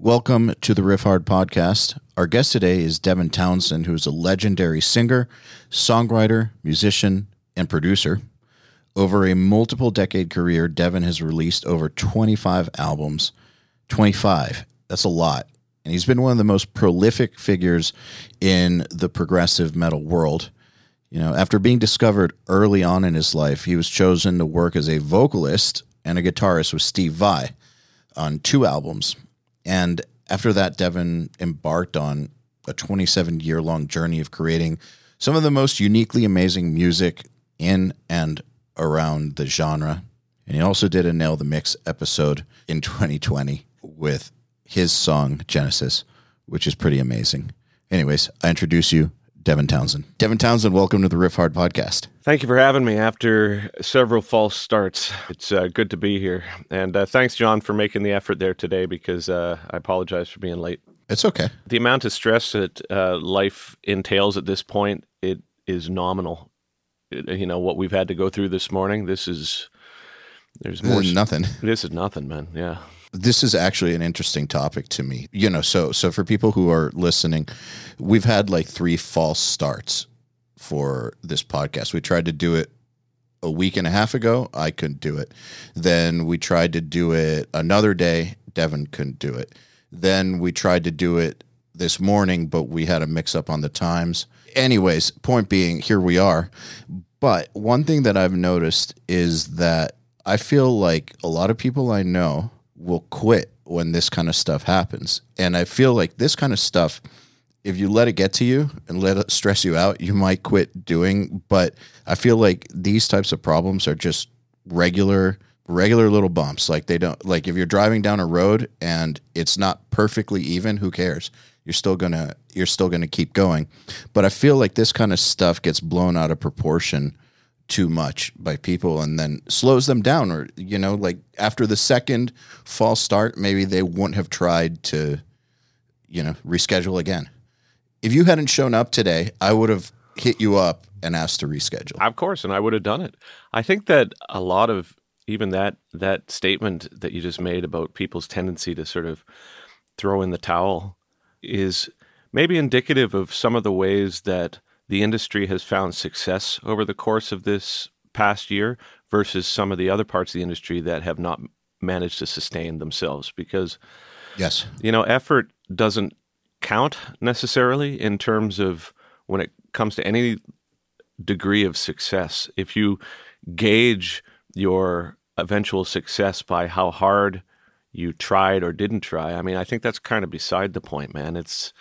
Welcome to the Riffhard podcast. Our guest today is Devin Townsend, who is a legendary singer, songwriter, musician, and producer. Over a multiple decade career, Devin has released over 25 albums. 25. That's a lot. And he's been one of the most prolific figures in the progressive metal world. You know, after being discovered early on in his life, he was chosen to work as a vocalist and a guitarist with Steve Vai on two albums. And after that, Devin embarked on a 27 year long journey of creating some of the most uniquely amazing music in and around the genre. And he also did a Nail the Mix episode in 2020 with his song Genesis, which is pretty amazing. Anyways, I introduce you, Devin Townsend. Devin Townsend, welcome to the Riffhard podcast. Thank you for having me after several false starts. It's uh, good to be here. And uh, thanks, John, for making the effort there today because uh, I apologize for being late. It's okay. The amount of stress that uh, life entails at this point, it is nominal. It, you know, what we've had to go through this morning, this is, there's This more. is nothing. This is nothing, man. Yeah. This is actually an interesting topic to me. You know, so so for people who are listening, we've had like three false starts for this podcast. We tried to do it a week and a half ago. I couldn't do it. Then we tried to do it another day. Devin couldn't do it. Then we tried to do it this morning, but we had a mix up on the times. Anyways, point being, here we are. But one thing that I've noticed is that I feel like a lot of people I know will quit when this kind of stuff happens. And I feel like this kind of stuff, if you let it get to you and let it stress you out, you might quit doing. But I feel like these types of problems are just regular, regular little bumps. Like they don't, like if you're driving down a road and it's not perfectly even, who cares? You're still gonna, you're still gonna keep going. But I feel like this kind of stuff gets blown out of proportion too much by people and then slows them down or you know like after the second false start maybe they wouldn't have tried to you know reschedule again if you hadn't shown up today i would have hit you up and asked to reschedule Of course, and I would have done it. I think that a lot of even that that statement that you just made about people's tendency to sort of throw in the towel is maybe indicative of some of the ways that the industry has found success over the course of this past year versus some of the other parts of the industry that have not managed to sustain themselves because yes you know, effort doesn't count necessarily in terms of when it comes to any degree of success. If you gauge your eventual success by how hard you tried or didn't try, I mean, I think that's kind of beside the point, man. It's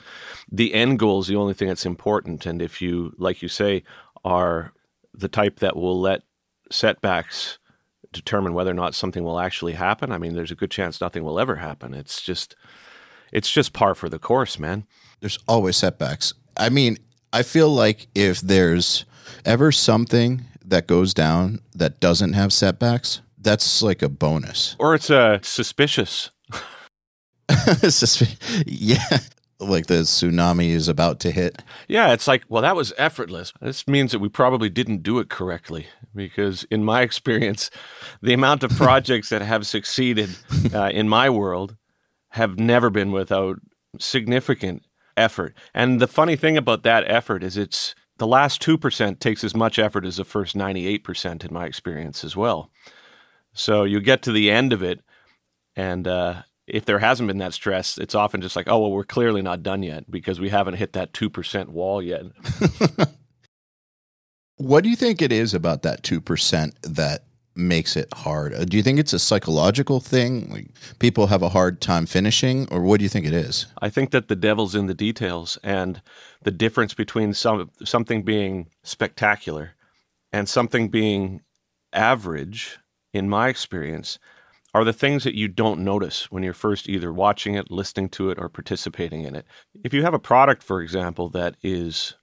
the end goal is the only thing that's important. And if you, like you say, are the type that will let setbacks determine whether or not something will actually happen, I mean, there's a good chance nothing will ever happen. It's just, it's just par for the course, man. there's always setbacks i mean i feel like if there's ever something that goes down that doesn't have setbacks that's like a bonus Or it's uh, suspicious. Suspe- yeah like the tsunami is about to hit Yeah, it's like, well, that was effortless. This means that we probably didn't do it correctly because, in my experience, the amount of projects that have succeeded uh, in my world have never been without significant effort. And the funny thing about that effort is it's the last 2% takes as much effort as the first 98% in my experience as well. So you get to the end of it, and uh, if there hasn't been that stress, it's often just like, oh, well, we're clearly not done yet because we haven't hit that 2% wall yet. What do you think it is about that 2% that makes it hard? Uh, Do you think it's a psychological thing? Like people have a hard time finishing, or what do you think it is? I think that the devil's in the details, and the difference between some something being spectacular and something being average, in my experience, are the things that you don't notice when you're first either watching it, listening to it, or participating in it. If you have a product, for example, that is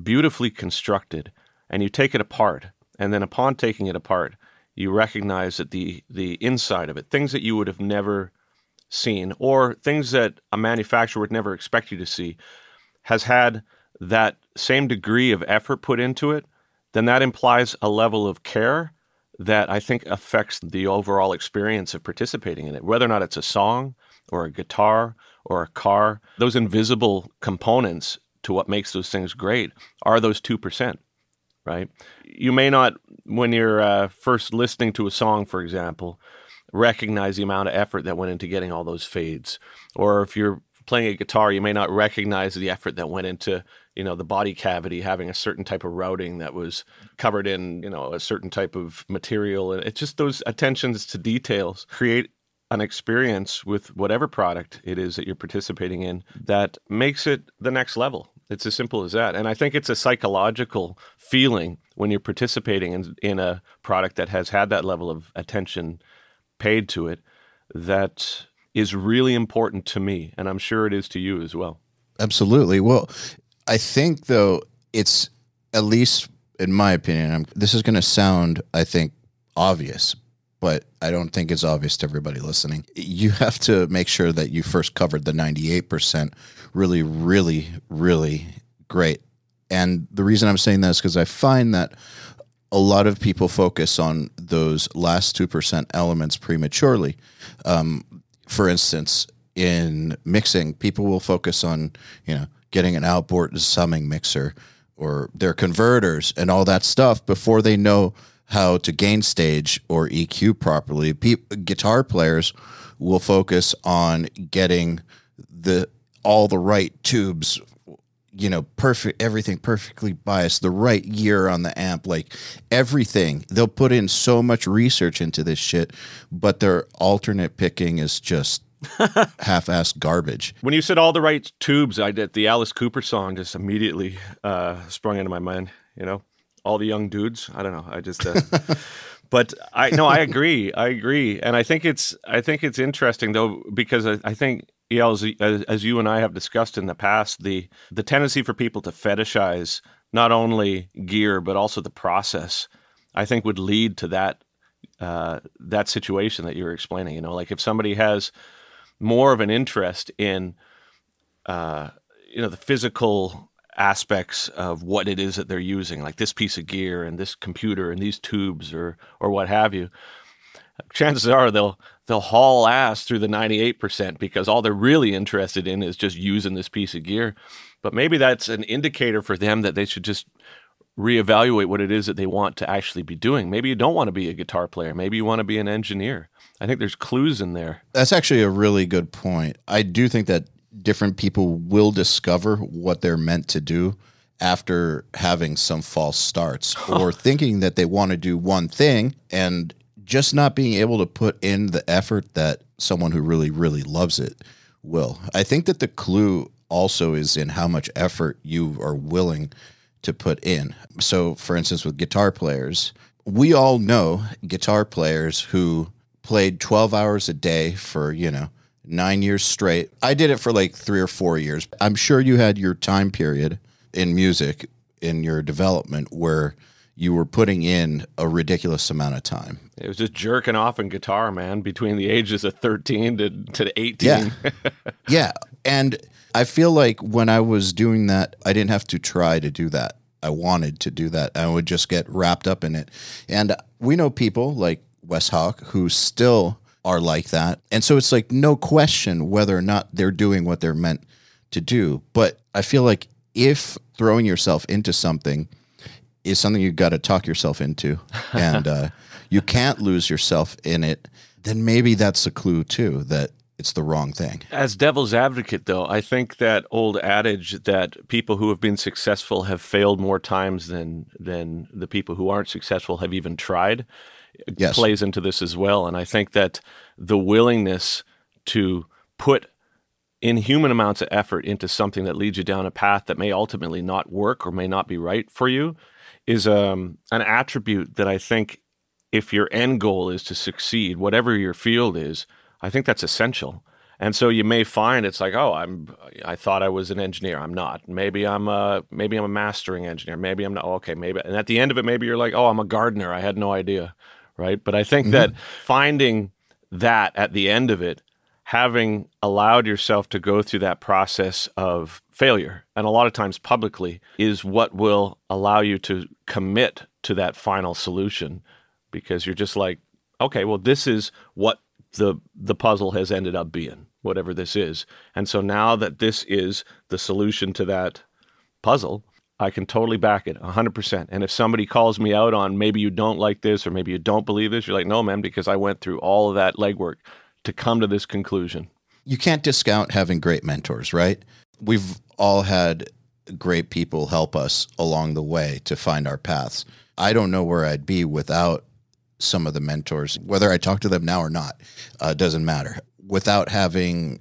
beautifully constructed, and you take it apart, and then upon taking it apart, you recognize that the the inside of it, things that you would have never seen, or things that a manufacturer would never expect you to see, has had that same degree of effort put into it, then that implies a level of care that I think affects the overall experience of participating in it, whether or not it's a song or a guitar or a car, those invisible components to what makes those things great are those 2%, right? You may not, when you're uh, first listening to a song, for example, recognize the amount of effort that went into getting all those fades. Or if you're playing a guitar, you may not recognize the effort that went into you know the body cavity having a certain type of routing that was covered in you know a certain type of material. And it's just those attentions to details create an experience with whatever product it is that you're participating in that makes it the next level. It's as simple as that. And i think it's a psychological feeling when you're participating in, in a product that has had that level of attention paid to it that is really important to me and i'm sure it is to you as well. Absolutely. Well I think though it's at least in my opinion. I'm, this is going to sound, I think, obvious, but I don't think it's obvious to everybody listening. You have to make sure that you first covered the 98% really, really, really great. And the reason I'm saying that is because I find that a lot of people focus on those last 2% elements prematurely. Um, for instance, in mixing, people will focus on, you know, getting an outboard summing mixer or their converters and all that stuff before they know how to gain stage or EQ properly. Pe- guitar players will focus on getting the all the right tubes you know perfect everything perfectly biased the right gear on the amp like everything they'll put in so much research into this shit but their alternate picking is just half-assed garbage. When you said all the right tubes, I did the Alice Cooper song just immediately uh, sprung into my mind. You know, all the young dudes. I don't know. I just. Uh, but I no, I agree. I agree, and I think it's I think it's interesting though because I, I think yeah, as, as you and I have discussed in the past, the the tendency for people to fetishize not only gear but also the process, I think would lead to that uh, that situation that you were explaining. You know, like if somebody has more of an interest in uh, you know the physical aspects of what it is that they're using, like this piece of gear and this computer and these tubes or or what have you. Chances are they'll they'll haul ass through the 98% because all they're really interested in is just using this piece of gear. But maybe that's an indicator for them that they should just reevaluate what it is that they want to actually be doing. Maybe you don't want to be a guitar player. Maybe you want to be an engineer. I think there's clues in there. That's actually a really good point. I do think that different people will discover what they're meant to do after having some false starts or thinking that they want to do one thing and just not being able to put in the effort that someone who really, really loves it will. I think that the clue also is in how much effort you are willing to put in. So, for instance, with guitar players, we all know guitar players who played 12 hours a day for, you know, nine years straight. I did it for like three or four years. I'm sure you had your time period in music in your development where you were putting in a ridiculous amount of time. It was just jerking off in guitar, man, between the ages of 13 to, to 18. Yeah. yeah. And I feel like when I was doing that, I didn't have to try to do that. I wanted to do that. I would just get wrapped up in it. And we know people like Wes Hauck, who still are like that. And so it's like no question whether or not they're doing what they're meant to do. But I feel like if throwing yourself into something is something you've got to talk yourself into and uh, you can't lose yourself in it, then maybe that's a clue too that it's the wrong thing. As devil's advocate, though, I think that old adage that people who have been successful have failed more times than than the people who aren't successful have even tried yes. plays into this as well. And I think that the willingness to put inhuman amounts of effort into something that leads you down a path that may ultimately not work or may not be right for you is um, an attribute that I think if your end goal is to succeed, whatever your field is, I think that's essential. And so you may find it's like, oh, I'm I thought I was an engineer. I'm not. Maybe I'm a maybe I'm a mastering engineer. Maybe I'm not. Okay, maybe. And at the end of it, maybe you're like, oh, I'm a gardener. I had no idea right? But I think mm-hmm. that finding that at the end of it, having allowed yourself to go through that process of failure, and a lot of times publicly, is what will allow you to commit to that final solution because you're just like, okay, well, this is what the the puzzle has ended up being. whatever this is. And so now that this is the solution to that puzzle, I can totally back it 100%. And if somebody calls me out on maybe you don't like this or maybe you don't believe this, you're like, no, man, because I went through all of that legwork to come to this conclusion. You can't discount having great mentors, right? We've all had great people help us along the way to find our paths. I don't know where I'd be without some of the mentors, whether I talk to them now or not, uh, doesn't matter. Without having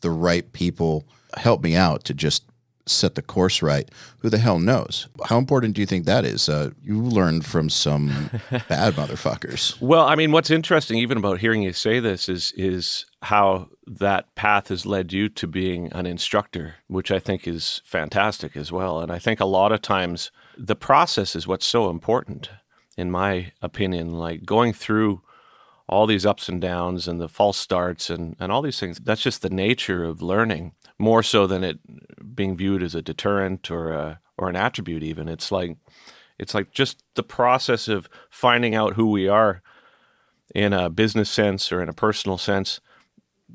the right people help me out to just set the course right, who the hell knows? How important do you think that is? Uh, you learned from some bad motherfuckers. Well, I mean, what's interesting, even about hearing you say this, is is how that path has led you to being an instructor, which I think is fantastic as well. And I think a lot of times the process is what's so important, in my opinion. Like going through all these ups and downs and the false starts and, and all these things, that's just the nature of learning more so than it being viewed as a deterrent or a, or an attribute even. It's like it's like just the process of finding out who we are in a business sense or in a personal sense.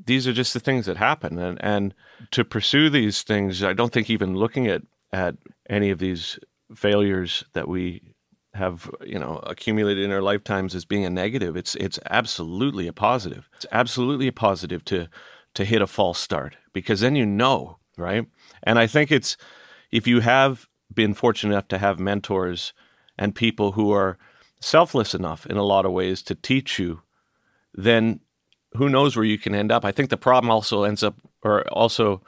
These are just the things that happen. And and to pursue these things i don't think even looking at at any of these failures that we have you know accumulated in our lifetimes as being a negative it's it's absolutely a positive. It's absolutely a positive to to hit a false start because then you know, right? And I think it's if you have been fortunate enough to have mentors and people who are selfless enough in a lot of ways to teach you, then who knows where you can end up. I think the problem also ends up, or also,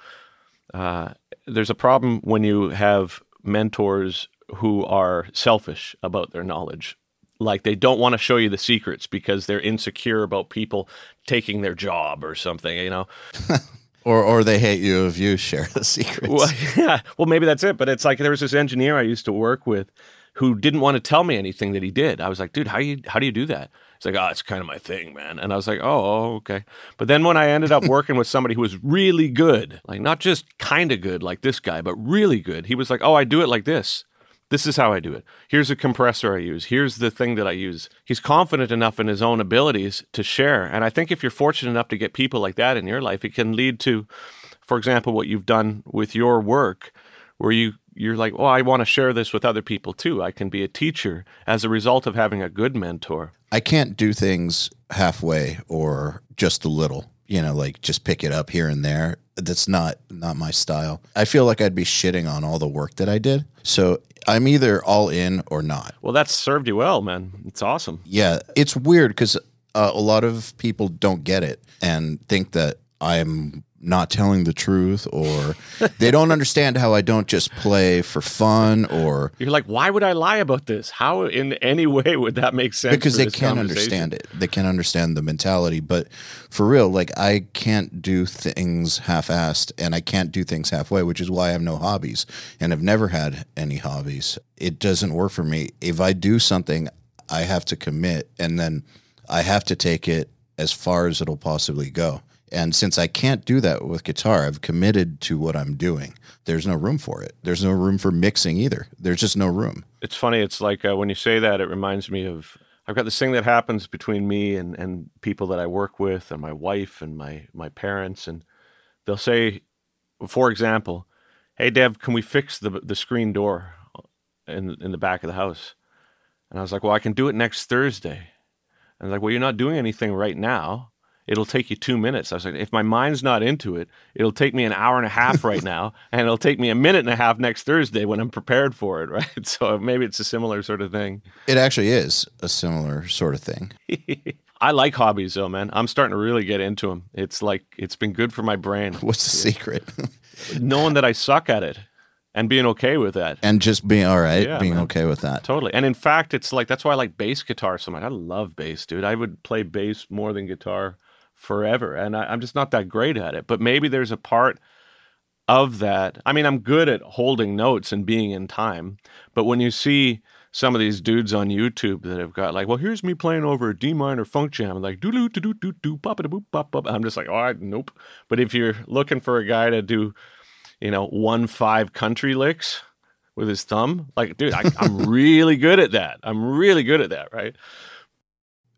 uh, there's a problem when you have mentors who are selfish about their knowledge like they don't want to show you the secrets because they're insecure about people taking their job or something, you know. or or they hate you if you share the secrets. Well, yeah. Well, maybe that's it, but it's like there was this engineer I used to work with who didn't want to tell me anything that he did. I was like, "Dude, how you how do you do that?" He's like, "Oh, it's kind of my thing, man." And I was like, "Oh, oh okay." But then when I ended up working with somebody who was really good, like not just kind of good like this guy, but really good, he was like, "Oh, I do it like this." This is how I do it. Here's a compressor I use. Here's the thing that I use. He's confident enough in his own abilities to share. And I think if you're fortunate enough to get people like that in your life, it can lead to, for example, what you've done with your work, where you you're like, oh, I want to share this with other people too. I can be a teacher as a result of having a good mentor. I can't do things halfway or just a little you know, like just pick it up here and there. That's not not my style. I feel like I'd be shitting on all the work that I did. So I'm either all in or not. Well, that's served you well, man. It's awesome. Yeah, it's weird because uh, a lot of people don't get it and think that I'm not telling the truth or they don't understand how I don't just play for fun or You're like, why would I lie about this? How in any way would that make sense? Because they can't understand it. They can't understand the mentality. But for real, like I can't do things half assed and I can't do things halfway, which is why I have no hobbies and I've never had any hobbies. It doesn't work for me. If I do something, I have to commit and then I have to take it as far as it'll possibly go. And since I can't do that with guitar, I've committed to what I'm doing. There's no room for it. There's no room for mixing either. There's just no room. It's funny. It's like uh, when you say that, it reminds me of I've got this thing that happens between me and, and people that I work with and my wife and my, my parents. And they'll say, for example, hey, Dev, can we fix the, the screen door in, in the back of the house? And I was like, well, I can do it next Thursday. And like, well, you're not doing anything right now it'll take you two minutes. I was like, if my mind's not into it, it'll take me an hour and a half right now, and it'll take me a minute and a half next Thursday when I'm prepared for it, right? So maybe it's a similar sort of thing. It actually is a similar sort of thing. I like hobbies though, man. I'm starting to really get into them. It's like it's been good for my brain. What's the secret? Knowing that I suck at it and being okay with that. And just being all right, yeah, being man. okay with that. Totally. And in fact, it's like that's why I like bass guitar so much. I love bass, dude. I would play bass more than guitar forever. And I, I'm just not that great at it. But maybe there's a part of that. I mean, I'm good at holding notes and being in time. But when you see some of these dudes on YouTube that have got like, well, here's me playing over a D minor funk jam, like do do do do do pop it boop pop pop. I'm just like, all right, nope. But if you're looking for a guy to do, you know, one five country licks with his thumb, like, dude, I, I'm really good at that. I'm really good at that, right?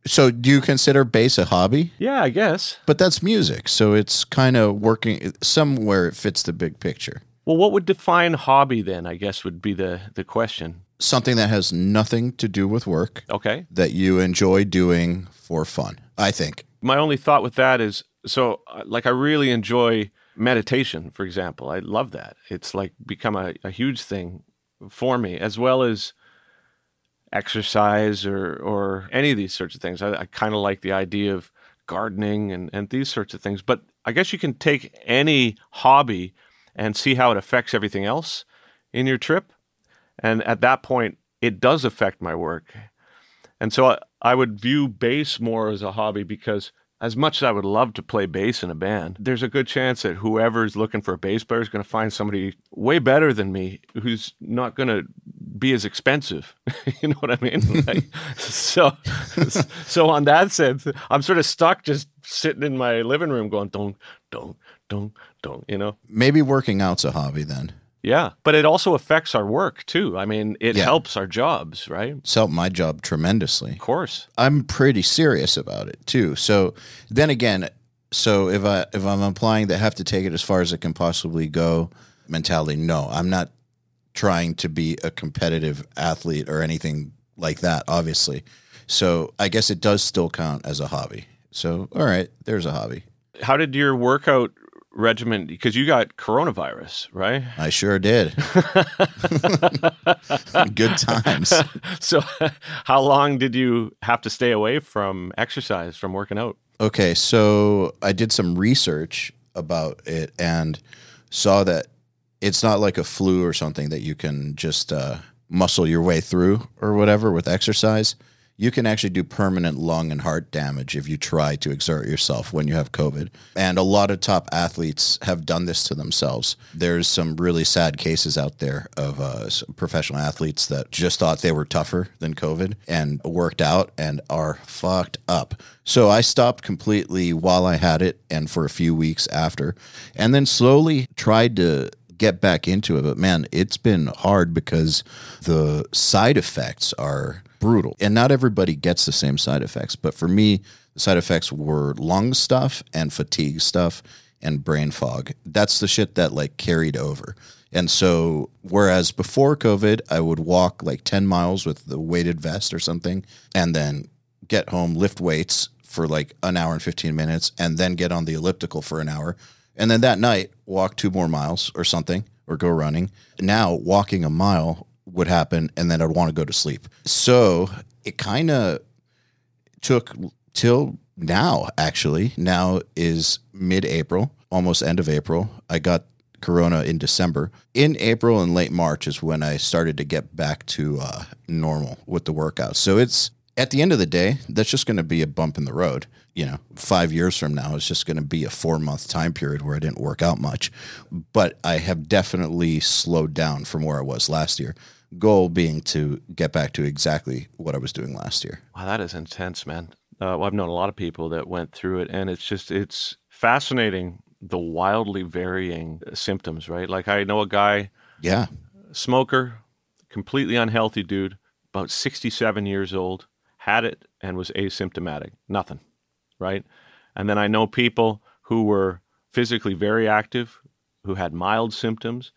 So do you consider bass a hobby? Yeah, I guess. But that's music, so it's kind of working somewhere. It fits the big picture. Well, what would define hobby then? I guess would be the the question. Something that has nothing to do with work Okay. that you enjoy doing for fun. I think. My only thought with that is so uh, like I really enjoy meditation, for example. I love that. It's like become a, a huge thing for me, as well as exercise or or any of these sorts of things. I, I kind of like the idea of gardening and, and these sorts of things. But I guess you can take any hobby and see how it affects everything else in your trip. And at that point, it does affect my work. And so I, I would view bass more as a hobby because as much as I would love to play bass in a band, there's a good chance that whoever's looking for a bass player is going to find somebody way better than me who's not going to be as expensive. you know what I mean? Like, so, so on that sense, I'm sort of stuck just sitting in my living room going, don't, don't, don't, don't, you know? Maybe working out's a hobby then. Yeah. But it also affects our work too. I mean, it Yeah. helps our jobs, right? It's helped my job tremendously. Of course. I'm pretty serious about it too. So then again, so if I if I'm implying that I have to take it as far as it can possibly go mentality, no, I'm not trying to be a competitive athlete or anything like that, obviously. So I guess it does still count as a hobby. So all right, there's a hobby. How did your workout regimen, because you got coronavirus, right? I sure did. Good times. So, how long did you have to stay away from exercise, from working out? Okay, so I did some research about it and saw that it's not like a flu or something that you can just uh, muscle your way through or whatever with exercise. You can actually do permanent lung and heart damage if you try to exert yourself when you have COVID. And a lot of top athletes have done this to themselves. There's some really sad cases out there of uh, professional athletes that just thought they were tougher than COVID and worked out and are fucked up. So I stopped completely while I had it and for a few weeks after, and then slowly tried to get back into it. But man, it's been hard because the side effects are brutal. And not everybody gets the same side effects. But for me, the side effects were lung stuff and fatigue stuff and brain fog. That's the shit that like carried over. And so, whereas before COVID, I would walk like 10 miles with the weighted vest or something, and then get home, lift weights for like an hour and 15 minutes, and then get on the elliptical for an hour. And then that night, walk two more miles or something, or go running. Now, walking a mile would happen, and then I'd want to go to sleep. So it kind of took till now, actually. Now is mid April, almost end of April. I got Corona in December. In April and late March is when I started to get back to uh, normal with the workouts. So it's at the end of the day, that's just going to be a bump in the road. You know, five years from now, it's just going to be a four month time period where I didn't work out much. But I have definitely slowed down from where I was last year. Goal being to get back to exactly what I was doing last year. Wow, that is intense, man. Uh, well, I've known a lot of people that went through it, and it's just it's fascinating the wildly varying symptoms. Right? Like I know a guy, Yeah. smoker, completely unhealthy dude, about sixty-seven years old, had it and was asymptomatic, nothing. Right? And then I know people who were physically very active, who had mild symptoms.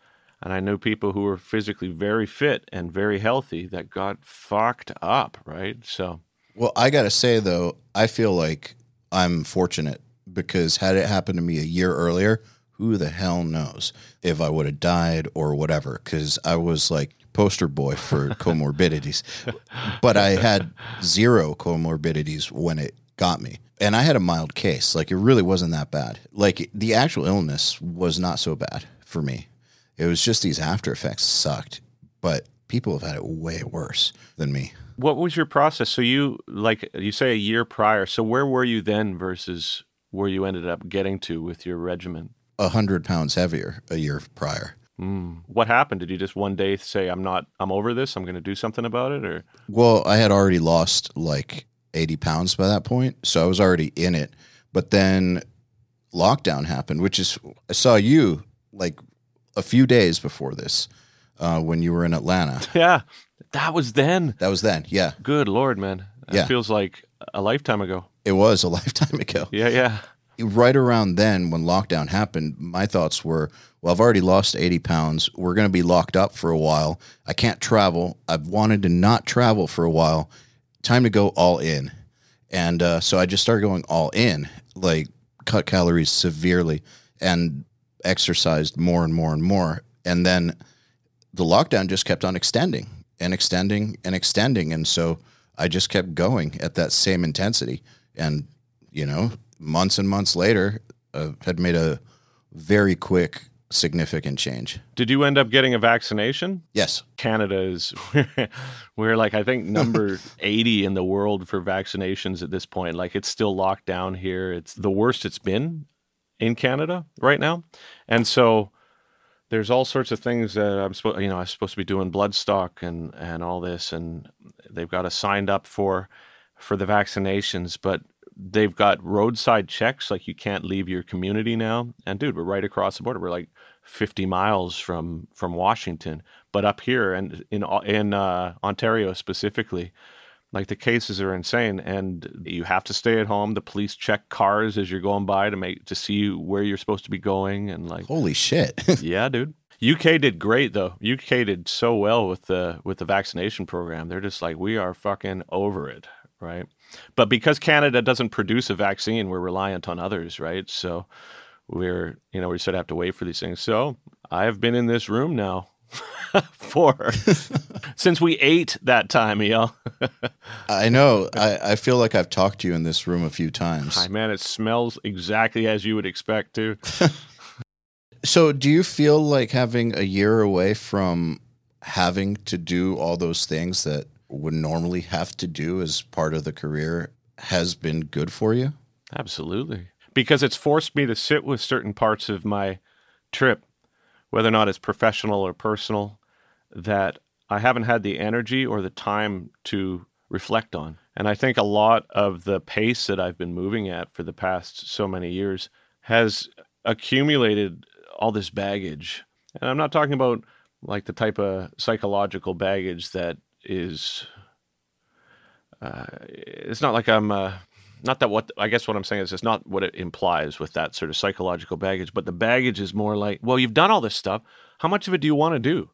And I know people who were physically very fit and very healthy that got fucked up, right? So, Well, I got to say, though, I feel like I'm fortunate because had it happened to me a year earlier, who the hell knows if I would have died or whatever? Because I was like poster boy for comorbidities, but I had zero comorbidities when it got me. And I had a mild case. Like it really wasn't that bad. Like the actual illness was not so bad for me. It was just these after effects sucked. But people have had it way worse than me. What was your process? So you like you say a year prior. So where were you then versus where you ended up getting to with your regimen? A hundred pounds heavier a year prior. Mm. What happened? Did you just one day say I'm not I'm over this, I'm going to do something about it or Well, I had already lost like 80 pounds by that point. So I was already in it. But then lockdown happened, which is, I saw you like a few days before this uh, when you were in Atlanta. Yeah. That was then. That was then. Yeah. Good lord, man. It Yeah. feels like a lifetime ago. It was a lifetime ago. Yeah, yeah. Right around then, when lockdown happened, my thoughts were, well, I've already lost 80 pounds. We're going to be locked up for a while. I can't travel. I've wanted to not travel for a while. Time to go all in. And uh, so I just started going all in, like cut calories severely and exercised more and more and more. And then the lockdown just kept on extending and extending and extending. And so I just kept going at that same intensity. And, you know, months and months later, uh, had made a very quick, significant change. Did you end up getting a vaccination? Yes. Canada is we're like I think number 80 in the world for vaccinations at this point. Like it's still locked down here. It's the worst it's been in Canada right now. And so there's all sorts of things that I'm supposed you know, I'm supposed to be doing Bloodstock and and all this and they've got us signed up for for the vaccinations, but they've got roadside checks like you can't leave your community now. And dude, we're right across the border. We're like 50 miles from from Washington, but up here and in in uh, Ontario specifically, like the cases are insane, and you have to stay at home. The police check cars as you're going by to make to see where you're supposed to be going, and like holy shit, yeah, dude. UK did great though. UK did so well with the with the vaccination program. They're just like we are fucking over it, right? But because Canada doesn't produce a vaccine, we're reliant on others, right? So we're you know we sort of have to wait for these things. So I have been in this room now for since we ate that time, yo. I know. I, I feel like I've talked to you in this room a few times. Hi, man. It smells exactly as you would expect to. so, do you feel like having a year away from having to do all those things that would normally have to do as part of the career has been good for you? Absolutely. Because it's forced me to sit with certain parts of my trip, whether or not it's professional or personal, that I haven't had the energy or the time to reflect on. And I think a lot of the pace that I've been moving at for the past so many years has accumulated all this baggage. And I'm not talking about like the type of psychological baggage that is uh, it's not like I'm uh, not that what I guess what I'm saying is it's not what it implies with that sort of psychological baggage, but the baggage is more like, well, you've done all this stuff. How much of it do you want to do?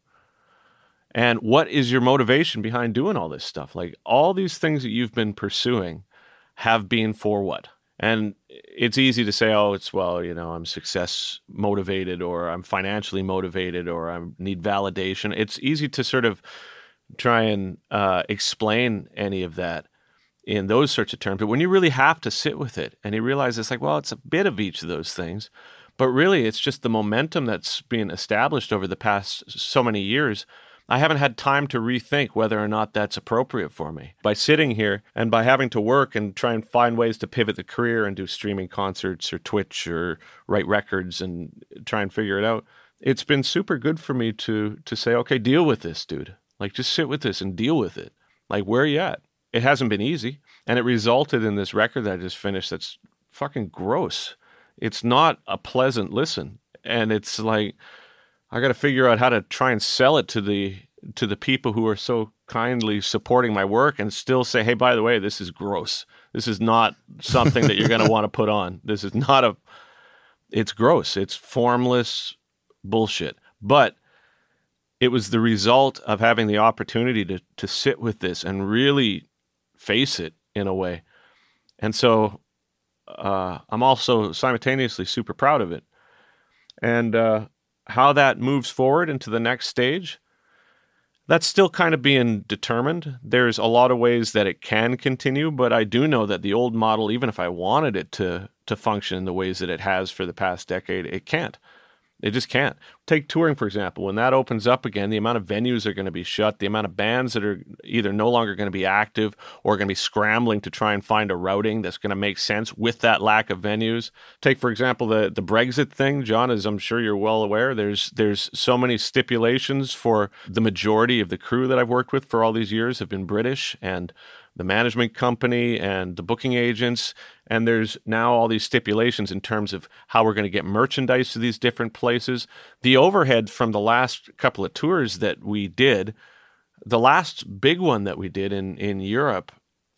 And what is your motivation behind doing all this stuff? Like all these things that you've been pursuing have been for what? And it's easy to say, oh, it's well, you know, I'm success motivated or I'm financially motivated or I need validation. It's easy to sort of try and uh, explain any of that in those sorts of terms. But when you really have to sit with it and you realize it's like, well, it's a bit of each of those things, but really it's just the momentum that's being established over the past so many years. I haven't had time to rethink whether or not that's appropriate for me. By sitting here and by having to work and try and find ways to pivot the career and do streaming concerts or Twitch or write records and try and figure it out, it's been super good for me to to say, okay, deal with this, dude. Like, just sit with this and deal with it. Like, where are you at? It hasn't been easy. And it resulted in this record that I just finished that's fucking gross. It's not a pleasant listen. And it's like, I got to figure out how to try and sell it to the to the people who are so kindly supporting my work and still say, "Hey, by the way, this is gross. This is not something that you're going to want to put on. This is not a it's gross. It's formless bullshit." But it was the result of having the opportunity to to sit with this and really face it in a way. And so uh, I'm also simultaneously super proud of it. And uh, how that moves forward into the next stage, that's still kind of being determined. There's a lot of ways that it can continue, but I do know that the old model, even if I wanted it to to function in the ways that it has for the past decade, it can't. They just can't. Take touring, for example. When that opens up again, the amount of venues are going to be shut, the amount of bands that are either no longer going to be active or going to be scrambling to try and find a routing that's going to make sense with that lack of venues. Take, for example, the, the Brexit thing, John, as I'm sure you're well aware, there's there's so many stipulations for the majority of the crew that I've worked with for all these years have been British and the management company and the booking agents. And there's now all these stipulations in terms of how we're going to get merchandise to these different places. The overhead from the last couple of tours that we did, the last big one that we did in, in Europe,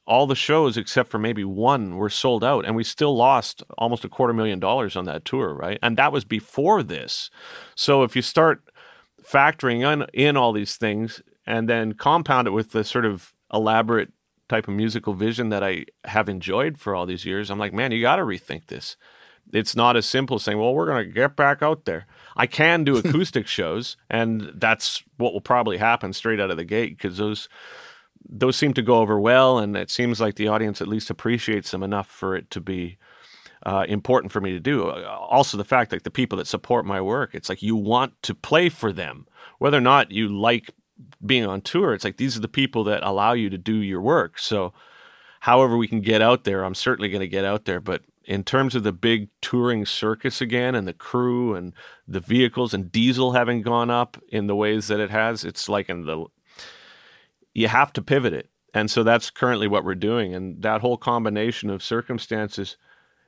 all the shows except for maybe one were sold out and we still lost almost a quarter million dollars on that tour right and that was before this so if you start factoring in, in all these things and then compound it with the sort of elaborate type of musical vision that i have enjoyed for all these years i'm like man you got to rethink this. It's not as simple as saying well we're going to get back out there. I can do acoustic shows and that's what will probably happen straight out of the gate because those those seem to go over well, and it seems like the audience at least appreciates them enough for it to be uh, important for me to do. Also, the fact that the people that support my work, it's like you want to play for them, whether or not you like being on tour. It's like these are the people that allow you to do your work. So, however we can get out there, I'm certainly going to get out there. But in terms of the big touring circus again, and the crew and the vehicles and diesel having gone up in the ways that it has, it's like in the you have to pivot it. And so that's currently what we're doing. And that whole combination of circumstances,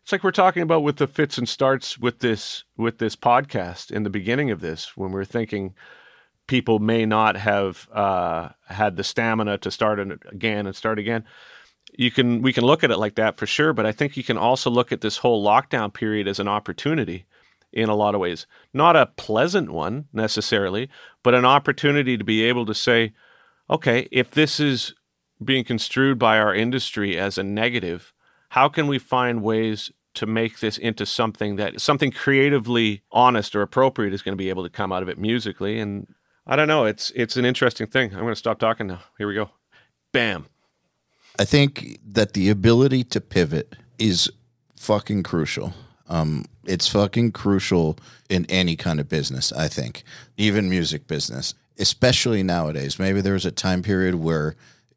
it's like we're talking about with the fits and starts with this with this podcast in the beginning of this, when we're thinking people may not have uh, had the stamina to start again and start again. You can we can look at it like that for sure, but I think you can also look at this whole lockdown period as an opportunity in a lot of ways. Not a pleasant one necessarily, but an opportunity to be able to say, okay, if this is being construed by our industry as a negative, how can we find ways to make this into something that something creatively honest or appropriate is going to be able to come out of it musically? And I don't know. It's it's an interesting thing. I'm going to stop talking now. Here we go. Bam. I think that the ability to pivot is fucking crucial. Um, it's fucking crucial in any kind of business. I think, even music business especially nowadays. Maybe there was a time period where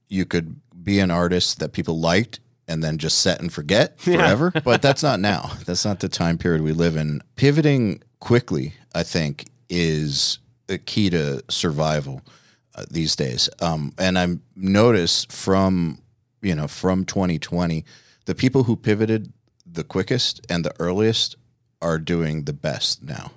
you could be an artist that people liked and then just set and forget forever. Yeah. but that's not now. That's not the time period we live in. Pivoting quickly, I think, is a key to survival uh, these days. Um, and I've noticed from you know from 2020, the people who pivoted the quickest and the earliest are doing the best now,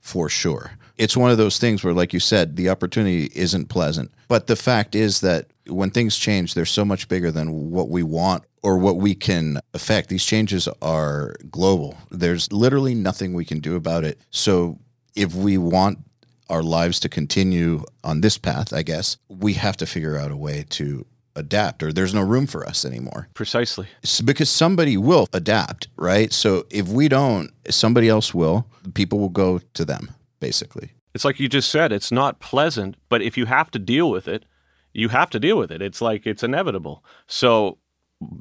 for sure it's one of those things where, like you said, the opportunity isn't pleasant. But the fact is that when things change, they're so much bigger than what we want or what we can affect. These changes are global. There's literally nothing we can do about it. So if we want our lives to continue on this path, I guess, we have to figure out a way to adapt or there's no room for us anymore. Precisely. It's because somebody will adapt, right? So if we don't, somebody else will. People will go to them basically. It's like you just said, it's not pleasant, but if you have to deal with it, you have to deal with it. It's like it's inevitable. So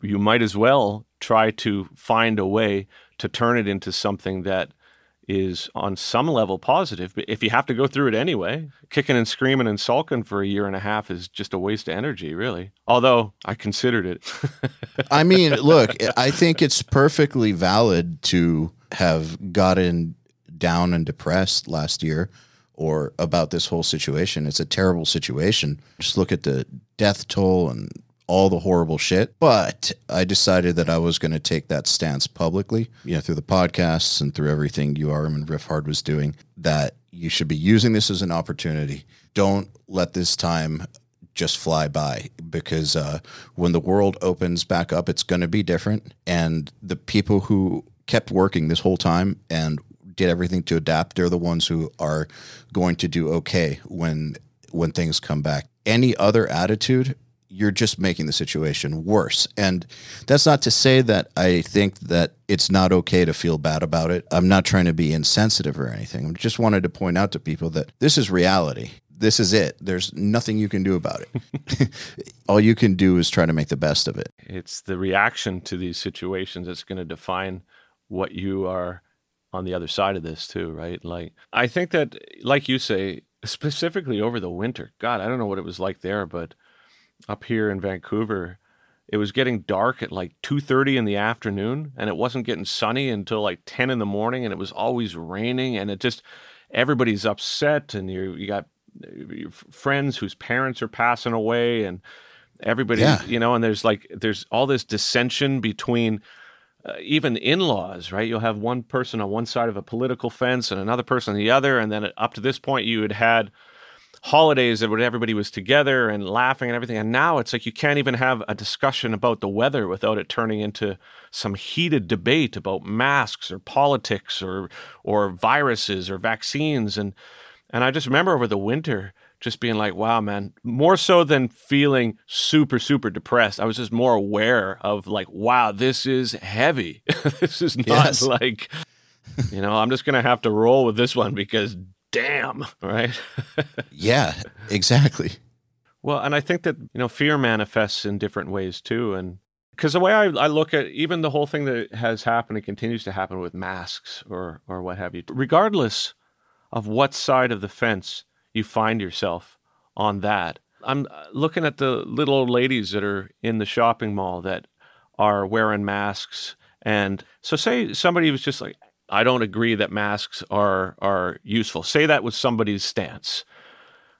you might as well try to find a way to turn it into something that is on some level positive. But if you have to go through it anyway, kicking and screaming and sulking for a year and a half is just a waste of energy, really. Although I considered it. I mean, look, I think it's perfectly valid to have gotten down and depressed last year or about this whole situation. It's a terrible situation. Just look at the death toll and all the horrible shit. But I decided that I was going to take that stance publicly, you know, through the podcasts and through everything URM and Riffhard was doing, that you should be using this as an opportunity. Don't let this time just fly by because uh, when the world opens back up, it's going to be different. And the people who kept working this whole time and did everything to adapt, they're the ones who are going to do okay when when things come back. Any other attitude, you're just making the situation worse. And that's not to say that I think that it's not okay to feel bad about it. I'm not trying to be insensitive or anything. I just wanted to point out to people that this is reality. This is it. There's nothing you can do about it. All you can do is try to make the best of it. It's the reaction to these situations that's going to define what you are on the other side of this too, right? Like I think that like you say, specifically over the winter. God, I don't know what it was like there, but up here in Vancouver, it was getting dark at like 2:30 in the afternoon and it wasn't getting sunny until like 10 in the morning and it was always raining and it just everybody's upset and you you got your friends whose parents are passing away and everybody yeah. you know and there's like there's all this dissension between uh, even in-laws, right? You'll have one person on one side of a political fence and another person on the other, and then up to this point, you had had holidays when everybody was together and laughing and everything. And now it's like you can't even have a discussion about the weather without it turning into some heated debate about masks or politics or or viruses or vaccines. And and I just remember over the winter just being like, wow, man, more so than feeling super, super depressed. I was just more aware of like, wow, this is heavy. this is not yes. like, you know, I'm just going to have to roll with this one because damn, right? yeah, exactly. Well, and I think that, you know, fear manifests in different ways too. And because the way I, I look at even the whole thing that has happened and continues to happen with masks or, or what have you, regardless of what side of the fence you find yourself on that. I'm uh, looking at the little old ladies that are in the shopping mall that are wearing masks. And so, say somebody was just like, I don't agree that masks are are useful. Say that was somebody's stance.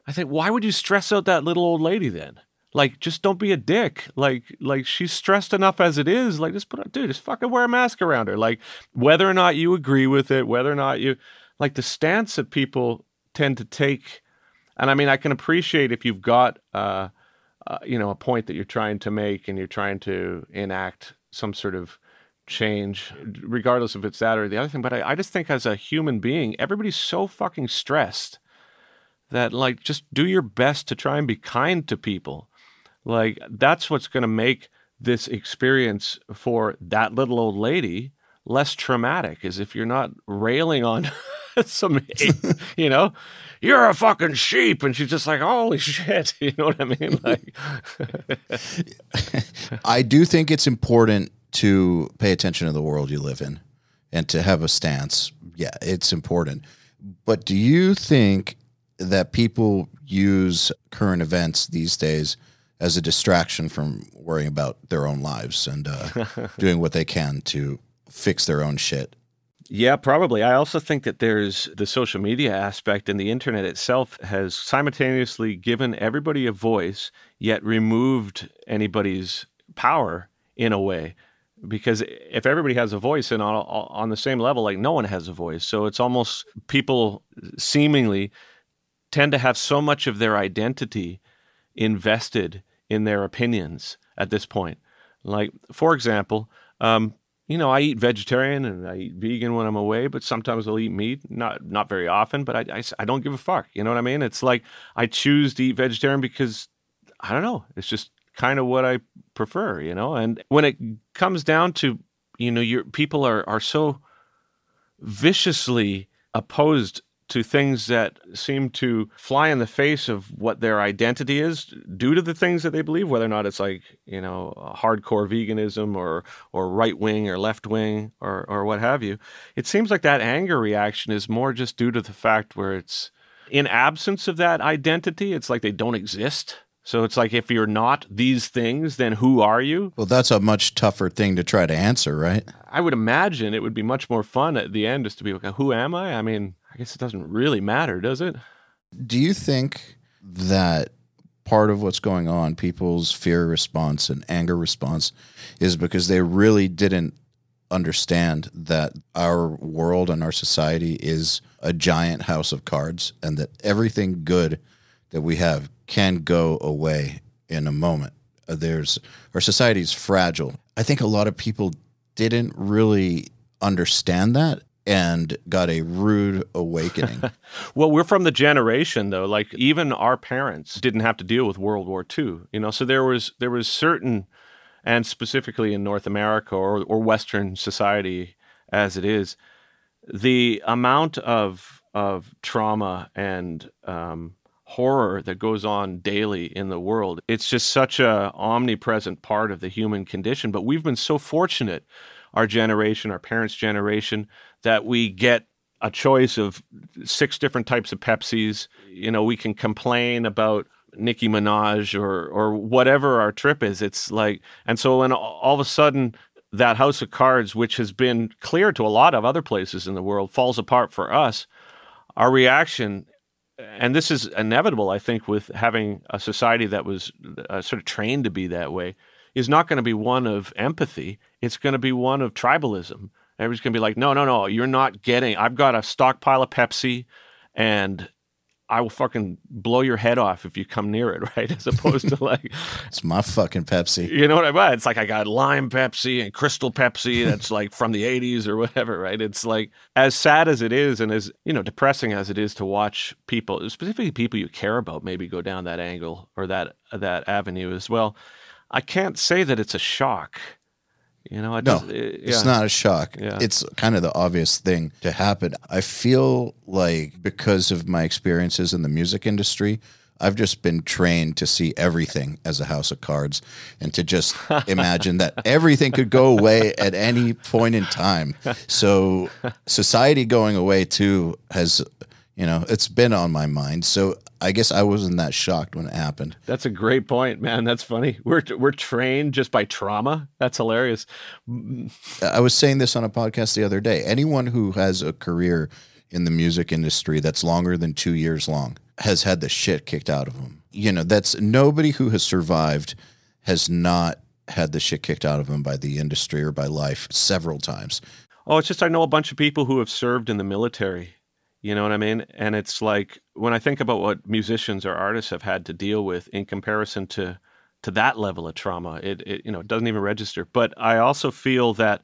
I think why would you stress out that little old lady then? Like just don't be a dick. Like like she's stressed enough as it is. Like just put on dude, just fucking wear a mask around her. Like whether or not you agree with it, whether or not you like the stance that people tend to take. And I mean I can appreciate if you've got uh, uh you know a point that you're trying to make and you're trying to enact some sort of change, regardless if it's that or the other thing. But I, I just think as a human being, everybody's so fucking stressed that like just do your best to try and be kind to people. Like that's what's going to make this experience for that little old lady less traumatic is if you're not railing on some you know you're a fucking sheep and she's just like holy shit you know what i mean like i do think it's important to pay attention to the world you live in and to have a stance. Yeah, it's important. But do you think that people use current events these days as a distraction from worrying about their own lives and uh, doing what they can to fix their own shit? Yeah, probably. I also think that there's the social media aspect, and the internet itself has simultaneously given everybody a voice, yet removed anybody's power in a way because if everybody has a voice and on, on the same level like no one has a voice. So it's almost people seemingly tend to have so much of their identity invested in their opinions at this point. Like for example um, you know i eat vegetarian and i eat vegan when i'm away but sometimes i'll eat meat. Not not very often but I, I, I don't give a fuck. You know what i mean? It's like i choose to eat vegetarian because i don't know it's just kind of what I prefer, you know. And when it comes down to, you know, your people are are so viciously opposed to things that seem to fly in the face of what their identity is due to the things that they believe, whether or not it's like, you know, hardcore veganism or or right wing or left wing or or what have you. It seems like that anger reaction is more just due to the fact where it's in absence of that identity, it's like they don't exist so it's like if you're not these things, then who are you? Well, that's a much tougher thing to try to answer, right? I would imagine it would be much more fun at the end just to be like, who am I? I mean, I guess it doesn't really matter, does it? Do you think that part of what's going on, people's fear response and anger response, is because they really didn't understand that our world and our society is a giant house of cards and that everything good that we have can go away in a moment. Uh, there's our society is fragile. I think a lot of people didn't really understand that and got a rude awakening. well, we're from the generation though, like even our parents didn't have to deal with World War II, you know, so there was there was certain and specifically in North America or or western society as it is, the amount of of trauma and um, horror that goes on daily in the world. It's just such a omnipresent part of the human condition. But we've been so fortunate, our generation, our parents' generation, that we get a choice of six different types of Pepsis. You know, we can complain about Nicki Minaj or or whatever our trip is. It's like, and so when all of a sudden that house of cards, which has been clear to a lot of other places in the world, falls apart for us, our reaction and this is inevitable, I think, with having a society that was uh, sort of trained to be that way, is not going to be one of empathy. It's going to be one of tribalism. Everybody's going to be like, no, no, no, you're not getting. I've got a stockpile of Pepsi, and I will fucking blow your head off if you come near it, right? As opposed to like, It's my fucking Pepsi. you know what I mean? It's like I got lime Pepsi and crystal Pepsi that's like from the 80s or whatever, right? It's like as sad as it is and as, you know, depressing as it is to watch people, specifically people you care about, maybe go down that angle or that that avenue as well. I can't say that it's a shock. You know, I No, just, uh, it's not a shock. Yeah. It's kind of the obvious thing to happen. I feel like because of my experiences in the music industry, I've just been trained to see everything as a house of cards and to just imagine that everything could go away at any point in time. So society going away too has you know, it's been on my mind. So I guess I wasn't that shocked when it happened. That's a great point, man. That's funny. We're we're trained just by trauma. That's hilarious. Mm. I was saying this on a podcast the other day. Anyone who has a career in the music industry that's longer than two years long has had the shit kicked out of them. You know, that's nobody who has survived has not had the shit kicked out of them by the industry or by life several times. Oh, it's just I know a bunch of people who have served in the military. You know what I mean? And it's like when I think about what musicians or artists have had to deal with in comparison to to that level of trauma, it, it you know it doesn't even register. But I also feel that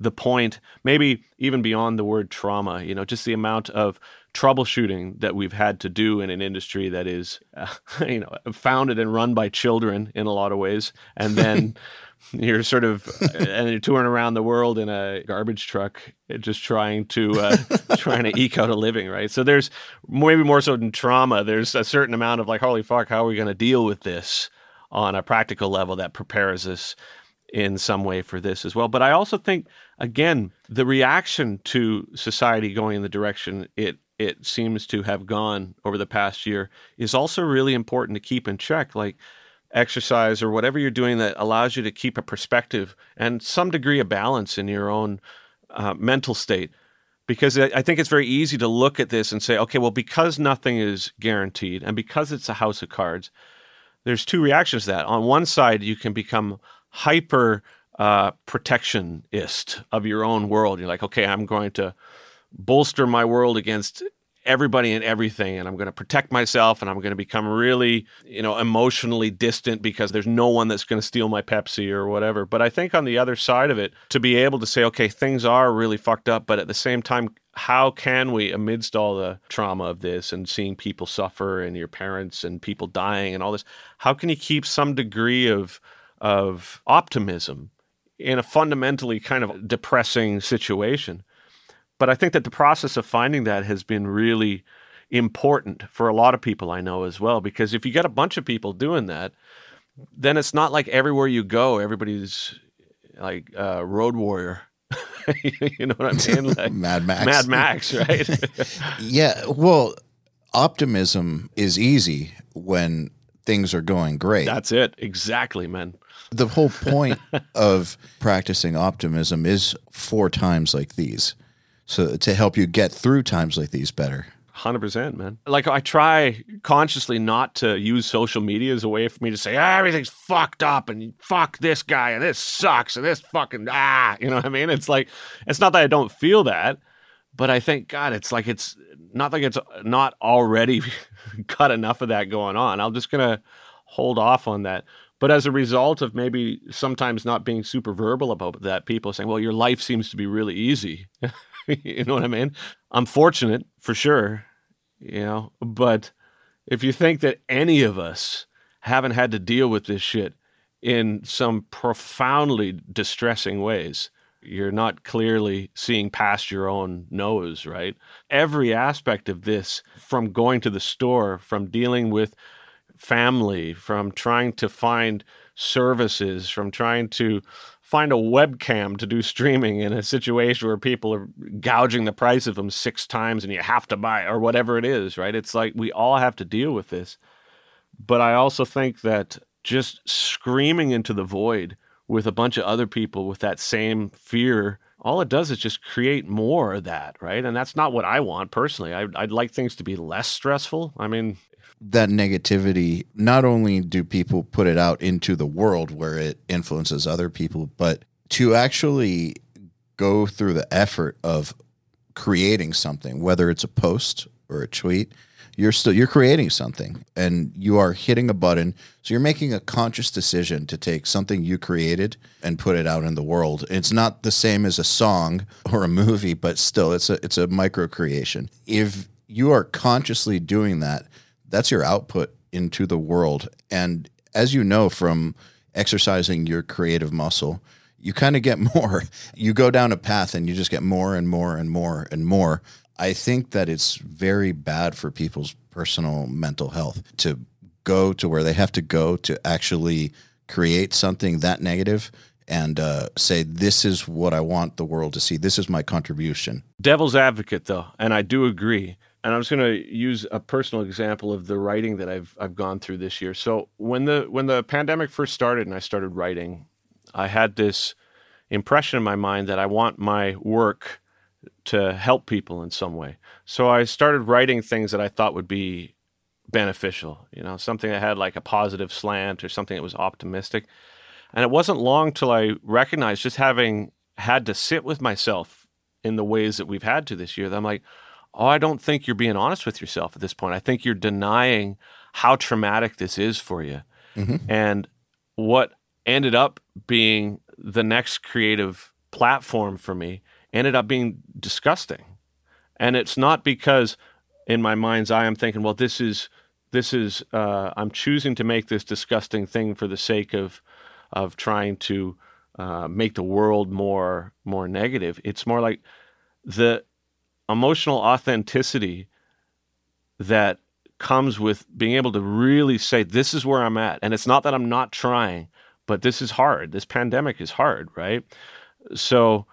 the point, maybe even beyond the word trauma, you know, just the amount of troubleshooting that we've had to do in an industry that is, uh, you know, founded and run by children in a lot of ways, and then you're sort of and you're touring around the world in a garbage truck, just trying to uh, trying to eke out a living, right? So there's maybe more so than trauma. There's a certain amount of like, holy fuck, how are we going to deal with this on a practical level that prepares us in some way for this as well. But I also think, again, the reaction to society going in the direction it it seems to have gone over the past year is also really important to keep in check. Like exercise or whatever you're doing that allows you to keep a perspective and some degree of balance in your own uh, mental state. Because I think it's very easy to look at this and say, okay, well, because nothing is guaranteed and because it's a house of cards, there's two reactions to that. On one side, you can become hyper uh, protectionist of your own world. You're like, okay, I'm going to bolster my world against everybody and everything and I'm going to protect myself and I'm going to become really, you know, emotionally distant because there's no one that's going to steal my Pepsi or whatever. But I think on the other side of it to be able to say okay, things are really fucked up, but at the same time how can we amidst all the trauma of this and seeing people suffer and your parents and people dying and all this, how can you keep some degree of of optimism in a fundamentally kind of depressing situation? But I think that the process of finding that has been really important for a lot of people I know as well. Because if you get a bunch of people doing that, then it's not like everywhere you go, everybody's like uh, road warrior. you know what I mean? Like Mad Max. Mad Max, right? Yeah. Well, optimism is easy when things are going great. That's it. Exactly, man. the whole point of practicing optimism is for times like these. So to help you get through times like these better. Hundred percent, man. Like I try consciously not to use social media as a way for me to say ah, everything's fucked up and fuck this guy and this sucks and this fucking ah, you know what I mean? It's like it's not that I don't feel that, but I think God, it's like it's not like it's not already got enough of that going on. I'm just gonna hold off on that. But as a result of maybe sometimes not being super verbal about that, people saying, "Well, your life seems to be really easy." you know what I mean? I'm fortunate for sure, you know, but if you think that any of us haven't had to deal with this shit in some profoundly distressing ways, you're not clearly seeing past your own nose, right? Every aspect of this, from going to the store, from dealing with family, from trying to find services, from trying to find a webcam to do streaming in a situation where people are gouging the price of them six times and you have to buy or whatever it is, right? It's like we all have to deal with this. But I also think that just screaming into the void with a bunch of other people with that same fear, all it does is just create more of that, right? And that's not what I want personally. I, I'd like things to be less stressful. I mean, That negativity, not only do people put it out into the world where it influences other people, but to actually go through the effort of creating something, whether it's a post or a tweet, you're still you're creating something and you are hitting a button. So you're making a conscious decision to take something you created and put it out in the world. It's not the same as a song or a movie, but still it's a it's a micro creation. If you are consciously doing that, that's your output into the world. And as you know from exercising your creative muscle, you kind of get more. You go down a path and you just get more and more and more and more. I think that it's very bad for people's personal mental health to go to where they have to go to actually create something that negative and uh, say, This is what I want the world to see. This is my contribution. Devil's advocate, though, and I do agree. And I'm just going to use a personal example of the writing that I've I've gone through this year. So when the when the pandemic first started and I started writing, I had this impression in my mind that I want my work to help people in some way. So I started writing things that I thought would be beneficial, you know, something that had like a positive slant or something that was optimistic. And it wasn't long till I recognized just having had to sit with myself in the ways that we've had to this year that I'm like, oh, I don't think you're being honest with yourself at this point. I think you're denying how traumatic this is for you. Mm-hmm. And what ended up being the next creative platform for me ended up being disgusting. And it's not because in my mind's eye I'm thinking, well, this is this is uh, I'm choosing to make this disgusting thing for the sake of of trying to uh, make the world more more negative. It's more like the emotional authenticity that comes with being able to really say this is where I'm at, and it's not that I'm not trying, but this is hard. This pandemic is hard, right? So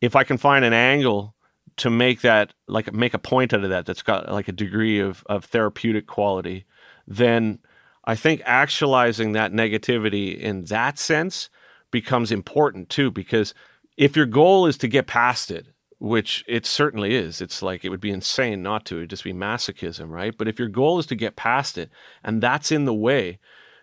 if I can find an angle to make that like make a point out of that that's got like a degree of of therapeutic quality, then I think actualizing that negativity in that sense becomes important too because if your goal is to get past it which it certainly is it's like it would be insane not to it'd just be masochism right but if your goal is to get past it and that's in the way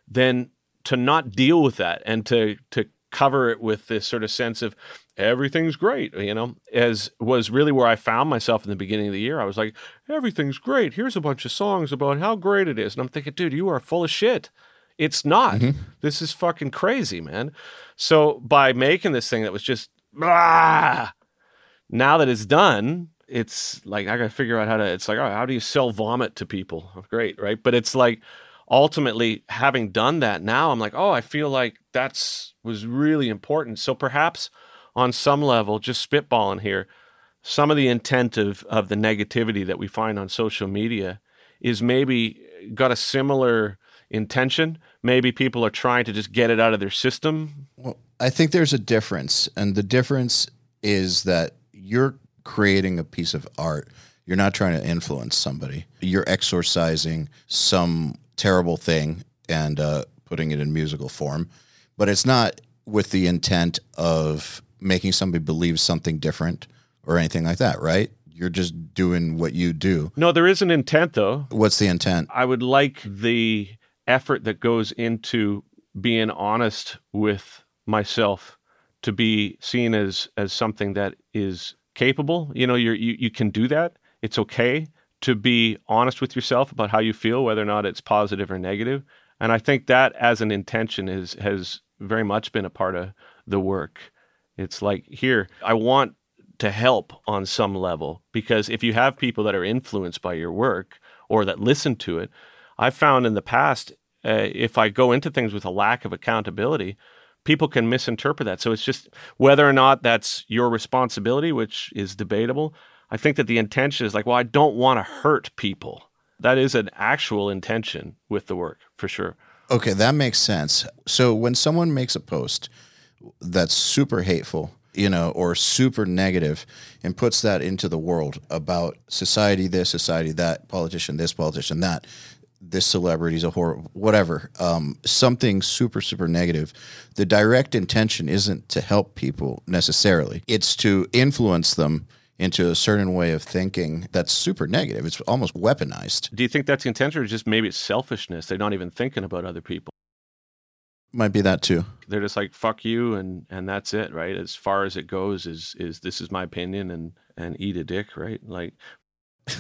then to not deal with that and to to cover it with this sort of sense of everything's great, you know, as was really where I found myself in the beginning of the year. I was like, everything's great. Here's a bunch of songs about how great it is. And I'm thinking, dude, you are full of shit. It's not. Mm-hmm. This is fucking crazy, man. So by making this thing that was just ah, now that it's done, it's like I gotta figure out how to. It's like, oh, how do you sell vomit to people? Oh, great, right? But it's like ultimately having done that now i'm like oh i feel like that's was really important so perhaps on some level just spitballing here some of the intent of of the negativity that we find on social media is maybe got a similar intention maybe people are trying to just get it out of their system well i think there's a difference and the difference is that you're creating a piece of art you're not trying to influence somebody you're exorcising some terrible thing and uh, putting it in musical form, but it's not with the intent of making somebody believe something different or anything like that, right? You're just doing what you do. No, there is an intent though. What's the intent? I would like the effort that goes into being honest with myself to be seen as as something that is capable. You know, you're, you you can do that. It's okay to be honest with yourself about how you feel, whether or not it's positive or negative. And I think that as an intention is has very much been a part of the work. It's like here, I want to help on some level because if you have people that are influenced by your work or that listen to it, I've found in the past uh, if I go into things with a lack of accountability, people can misinterpret that. So it's just whether or not that's your responsibility, which is debatable. I think that the intention is like, well, I don't want to hurt people. That is an actual intention with the work for sure. Okay, that makes sense. So when someone makes a post that's super hateful, you know, or super negative and puts that into the world about society this, society that, politician this, politician that, this celebrity's a horrible, whatever, um, something super, super negative. The direct intention isn't to help people necessarily, it's to influence them into a certain way of thinking that's super negative. It's almost weaponized. Do you think that's the intention or just maybe it's selfishness? They're not even thinking about other people. Might be that too. They're just like fuck you and and that's it, right? As far as it goes is is this is my opinion and and eat a dick, right? Like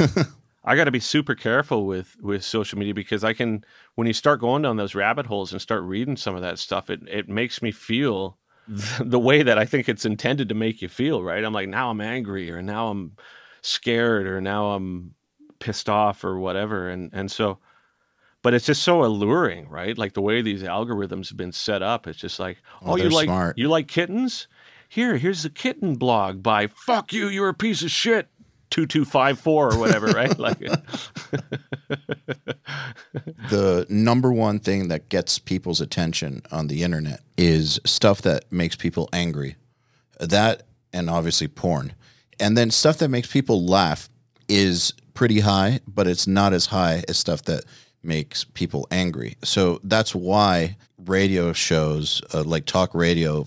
I got to be super careful with with social media because I can when you start going down those rabbit holes and start reading some of that stuff, it it makes me feel the way that I think it's intended to make you feel, right? I'm like now I'm angry or now I'm scared or now I'm pissed off or whatever and and so but it's just so alluring, right? Like the way these algorithms have been set up, it's just like, oh, Oh, you like smart. you like kittens? Here, here's the kitten blog by "Fuck you, you're a piece of shit." Two two five four or whatever, right? Like, the number one thing that gets people's attention on the internet is stuff that makes people angry. That and obviously porn. And then stuff that makes people laugh is pretty high, but it's not as high as stuff that makes people angry. So that's why radio shows uh, like talk radio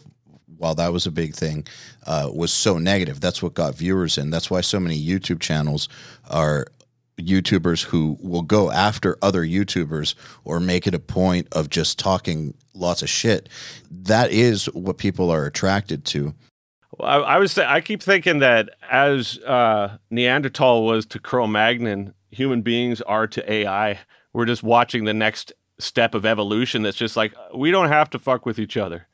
while that was a big thing, uh, was so negative. That's what got viewers in. That's why so many YouTube channels are YouTubers who will go after other YouTubers or make it a point of just talking lots of shit. That is what people are attracted to. I, I was I keep thinking that as uh, Neanderthal was to Cro-Magnon, human beings are to AI. We're just watching the next step of evolution. That's just like we don't have to fuck with each other.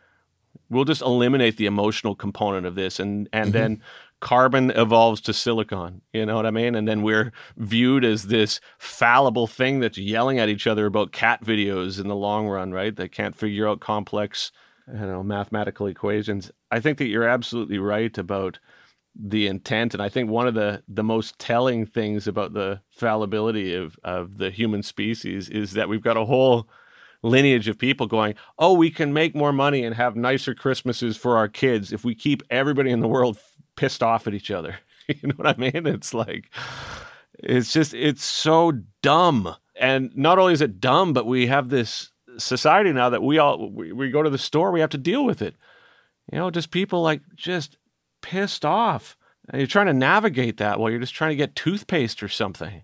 We'll just eliminate the emotional component of this, and and mm-hmm. then carbon evolves to silicon. You know what I mean? And then we're viewed as this fallible thing that's yelling at each other about cat videos in the long run, right? They can't figure out complex, you know, mathematical equations. I think that you're absolutely right about the intent, and I think one of the the most telling things about the fallibility of of the human species is that we've got a whole lineage of people going, oh, we can make more money and have nicer Christmases for our kids if we keep everybody in the world pissed off at each other. you know what I mean? It's like, it's just, it's so dumb. And not only is it dumb, but we have this society now that we all, we, we go to the store, we have to deal with it. You know, just people like just pissed off. And you're trying to navigate that while you're just trying to get toothpaste or something.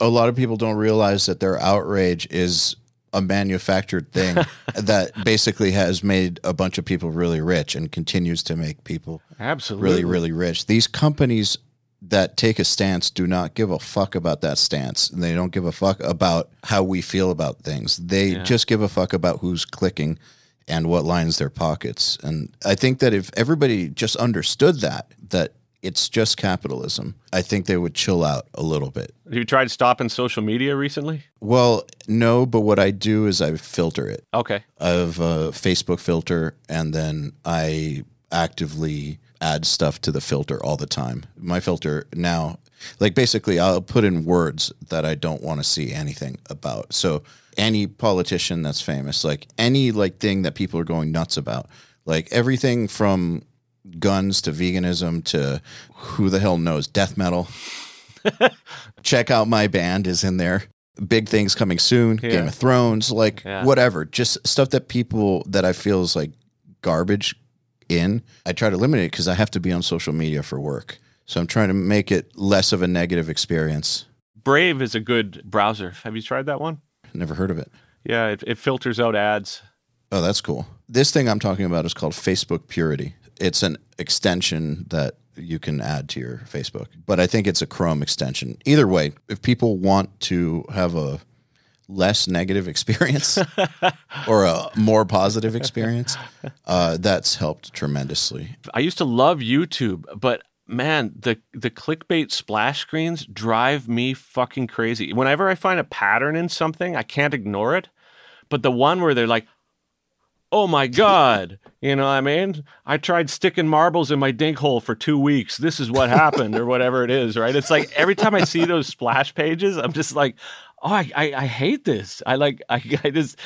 A lot of people don't realize that their outrage is a manufactured thing that basically has made a bunch of people really rich and continues to make people Absolutely. really, really rich. These companies that take a stance do not give a fuck about that stance. And they don't give a fuck about how we feel about things. They Yeah. just give a fuck about who's clicking and what lines their pockets. And I think that if everybody just understood that, that it's just capitalism, I think they would chill out a little bit. Have you tried stopping social media recently? Well, no, but what I do is I filter it. Okay. I have a Facebook filter, and then I actively add stuff to the filter all the time. My filter now, like basically, I'll put in words that I don't want to see anything about. So any politician that's famous, like any like thing that people are going nuts about, like everything from guns to veganism to who the hell knows death metal. Check out my band is in there. Big things coming soon. Yeah. Game of Thrones, like Yeah. whatever. Just stuff that people that I feel is like garbage in. I try to eliminate because I have to be on social media for work. So I'm trying to make it less of a negative experience. Brave is a good browser. Have you tried that one? Never heard of it. Yeah, it, it filters out ads. Oh, that's cool. This thing I'm talking about is called Facebook Purity. It's an extension that you can add to your Facebook, but I think it's a Chrome extension. Either way, if people want to have a less negative experience or a more positive experience, uh, that's helped tremendously. I used to love YouTube, but man, the the clickbait splash screens drive me fucking crazy. Whenever I find a pattern in something, I can't ignore it. But the one where they're like, "Oh my god," you know what I mean? I tried sticking marbles in my dink hole for two weeks. This is what happened, or whatever it is, right? It's like every time I see those splash pages, I'm just like, "Oh, I I, I hate this." I like I, I just.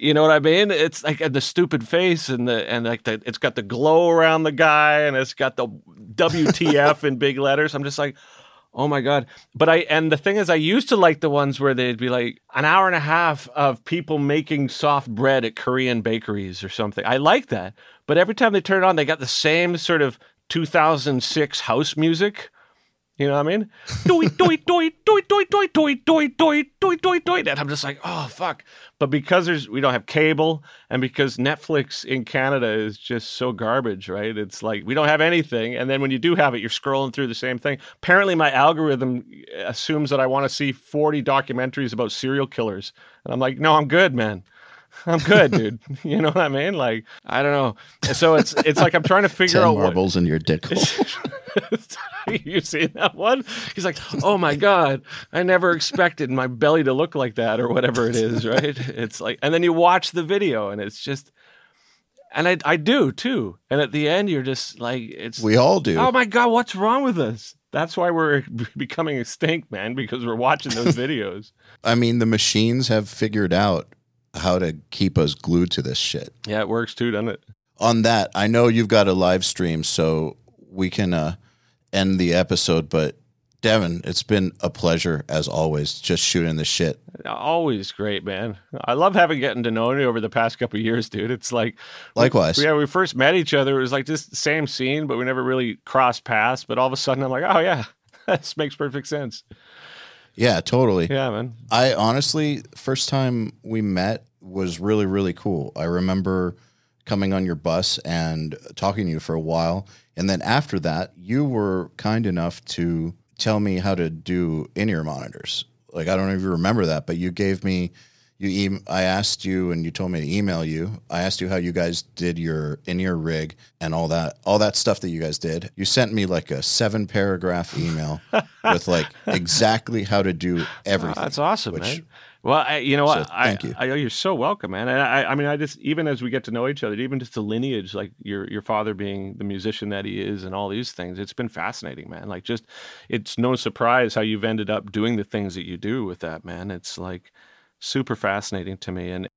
You know what I mean? It's like the stupid face and the and like the it's got the glow around the guy and it's got the WTF in big letters. I'm just like, oh my god. But I and the thing is, I used to like the ones where they'd be like an hour and a half of people making soft bread at Korean bakeries or something. I like that. But every time they turn it on, they got the same sort of 2006 house music. You know what I mean? Doit, doit, doit, doit, doit, doit, doit, doit, doit, doit, doit, doit. And I'm just like, oh, fuck. But because there's we don't have cable and because Netflix in Canada is just so garbage, right? It's like we don't have anything. And then when you do have it, you're scrolling through the same thing. Apparently my algorithm assumes that I want to see 40 documentaries about serial killers. And I'm like, no, I'm good, man. I'm good, dude. you know what I mean? Like, I don't know. So it's it's like I'm trying to figure Ten out marbles in your dick hole. you seen that one? He's like, oh my god, I never expected my belly to look like that or whatever it is, right? It's like, and then you watch the video and it's just, and I I do too. And at the end, you're just like, it's we all do. oh my god, what's wrong with us? That's why we're becoming extinct, man, because we're watching those videos. I mean, the machines have figured out how to keep us glued to this shit. yeah, it works too, doesn't it? On that, I know you've got a live stream, so we can uh, end the episode. But Devin, it's been a pleasure as always, just shooting the shit. Always great, man. I love having getting to know you over the past couple of years, dude. It's like Likewise. Yeah, we first met each other. It was like just the same scene, but we never really crossed paths. But all of a sudden, I'm like, oh yeah, this makes perfect sense. Yeah, totally. Yeah, man. I honestly, first time we met was really, really cool. I remember coming on your bus and talking to you for a while. And then after that, you were kind enough to tell me how to do in ear monitors. Like, I don't even remember that, but you gave me, you, em- I asked you and you told me to email you. I asked you how you guys did your in your rig and all that, all that stuff that you guys did. You sent me like a seven paragraph email with like exactly how to do everything. Oh, that's awesome, which- man. Well, I, you know what? So, I, thank you. I, you're so welcome, man. And I, I mean, I just even as we get to know each other, even just the lineage, like your your father being the musician that he is, and all these things, it's been fascinating, man. Like, just it's no surprise how you've ended up doing the things that you do with that, man. It's like super fascinating to me, and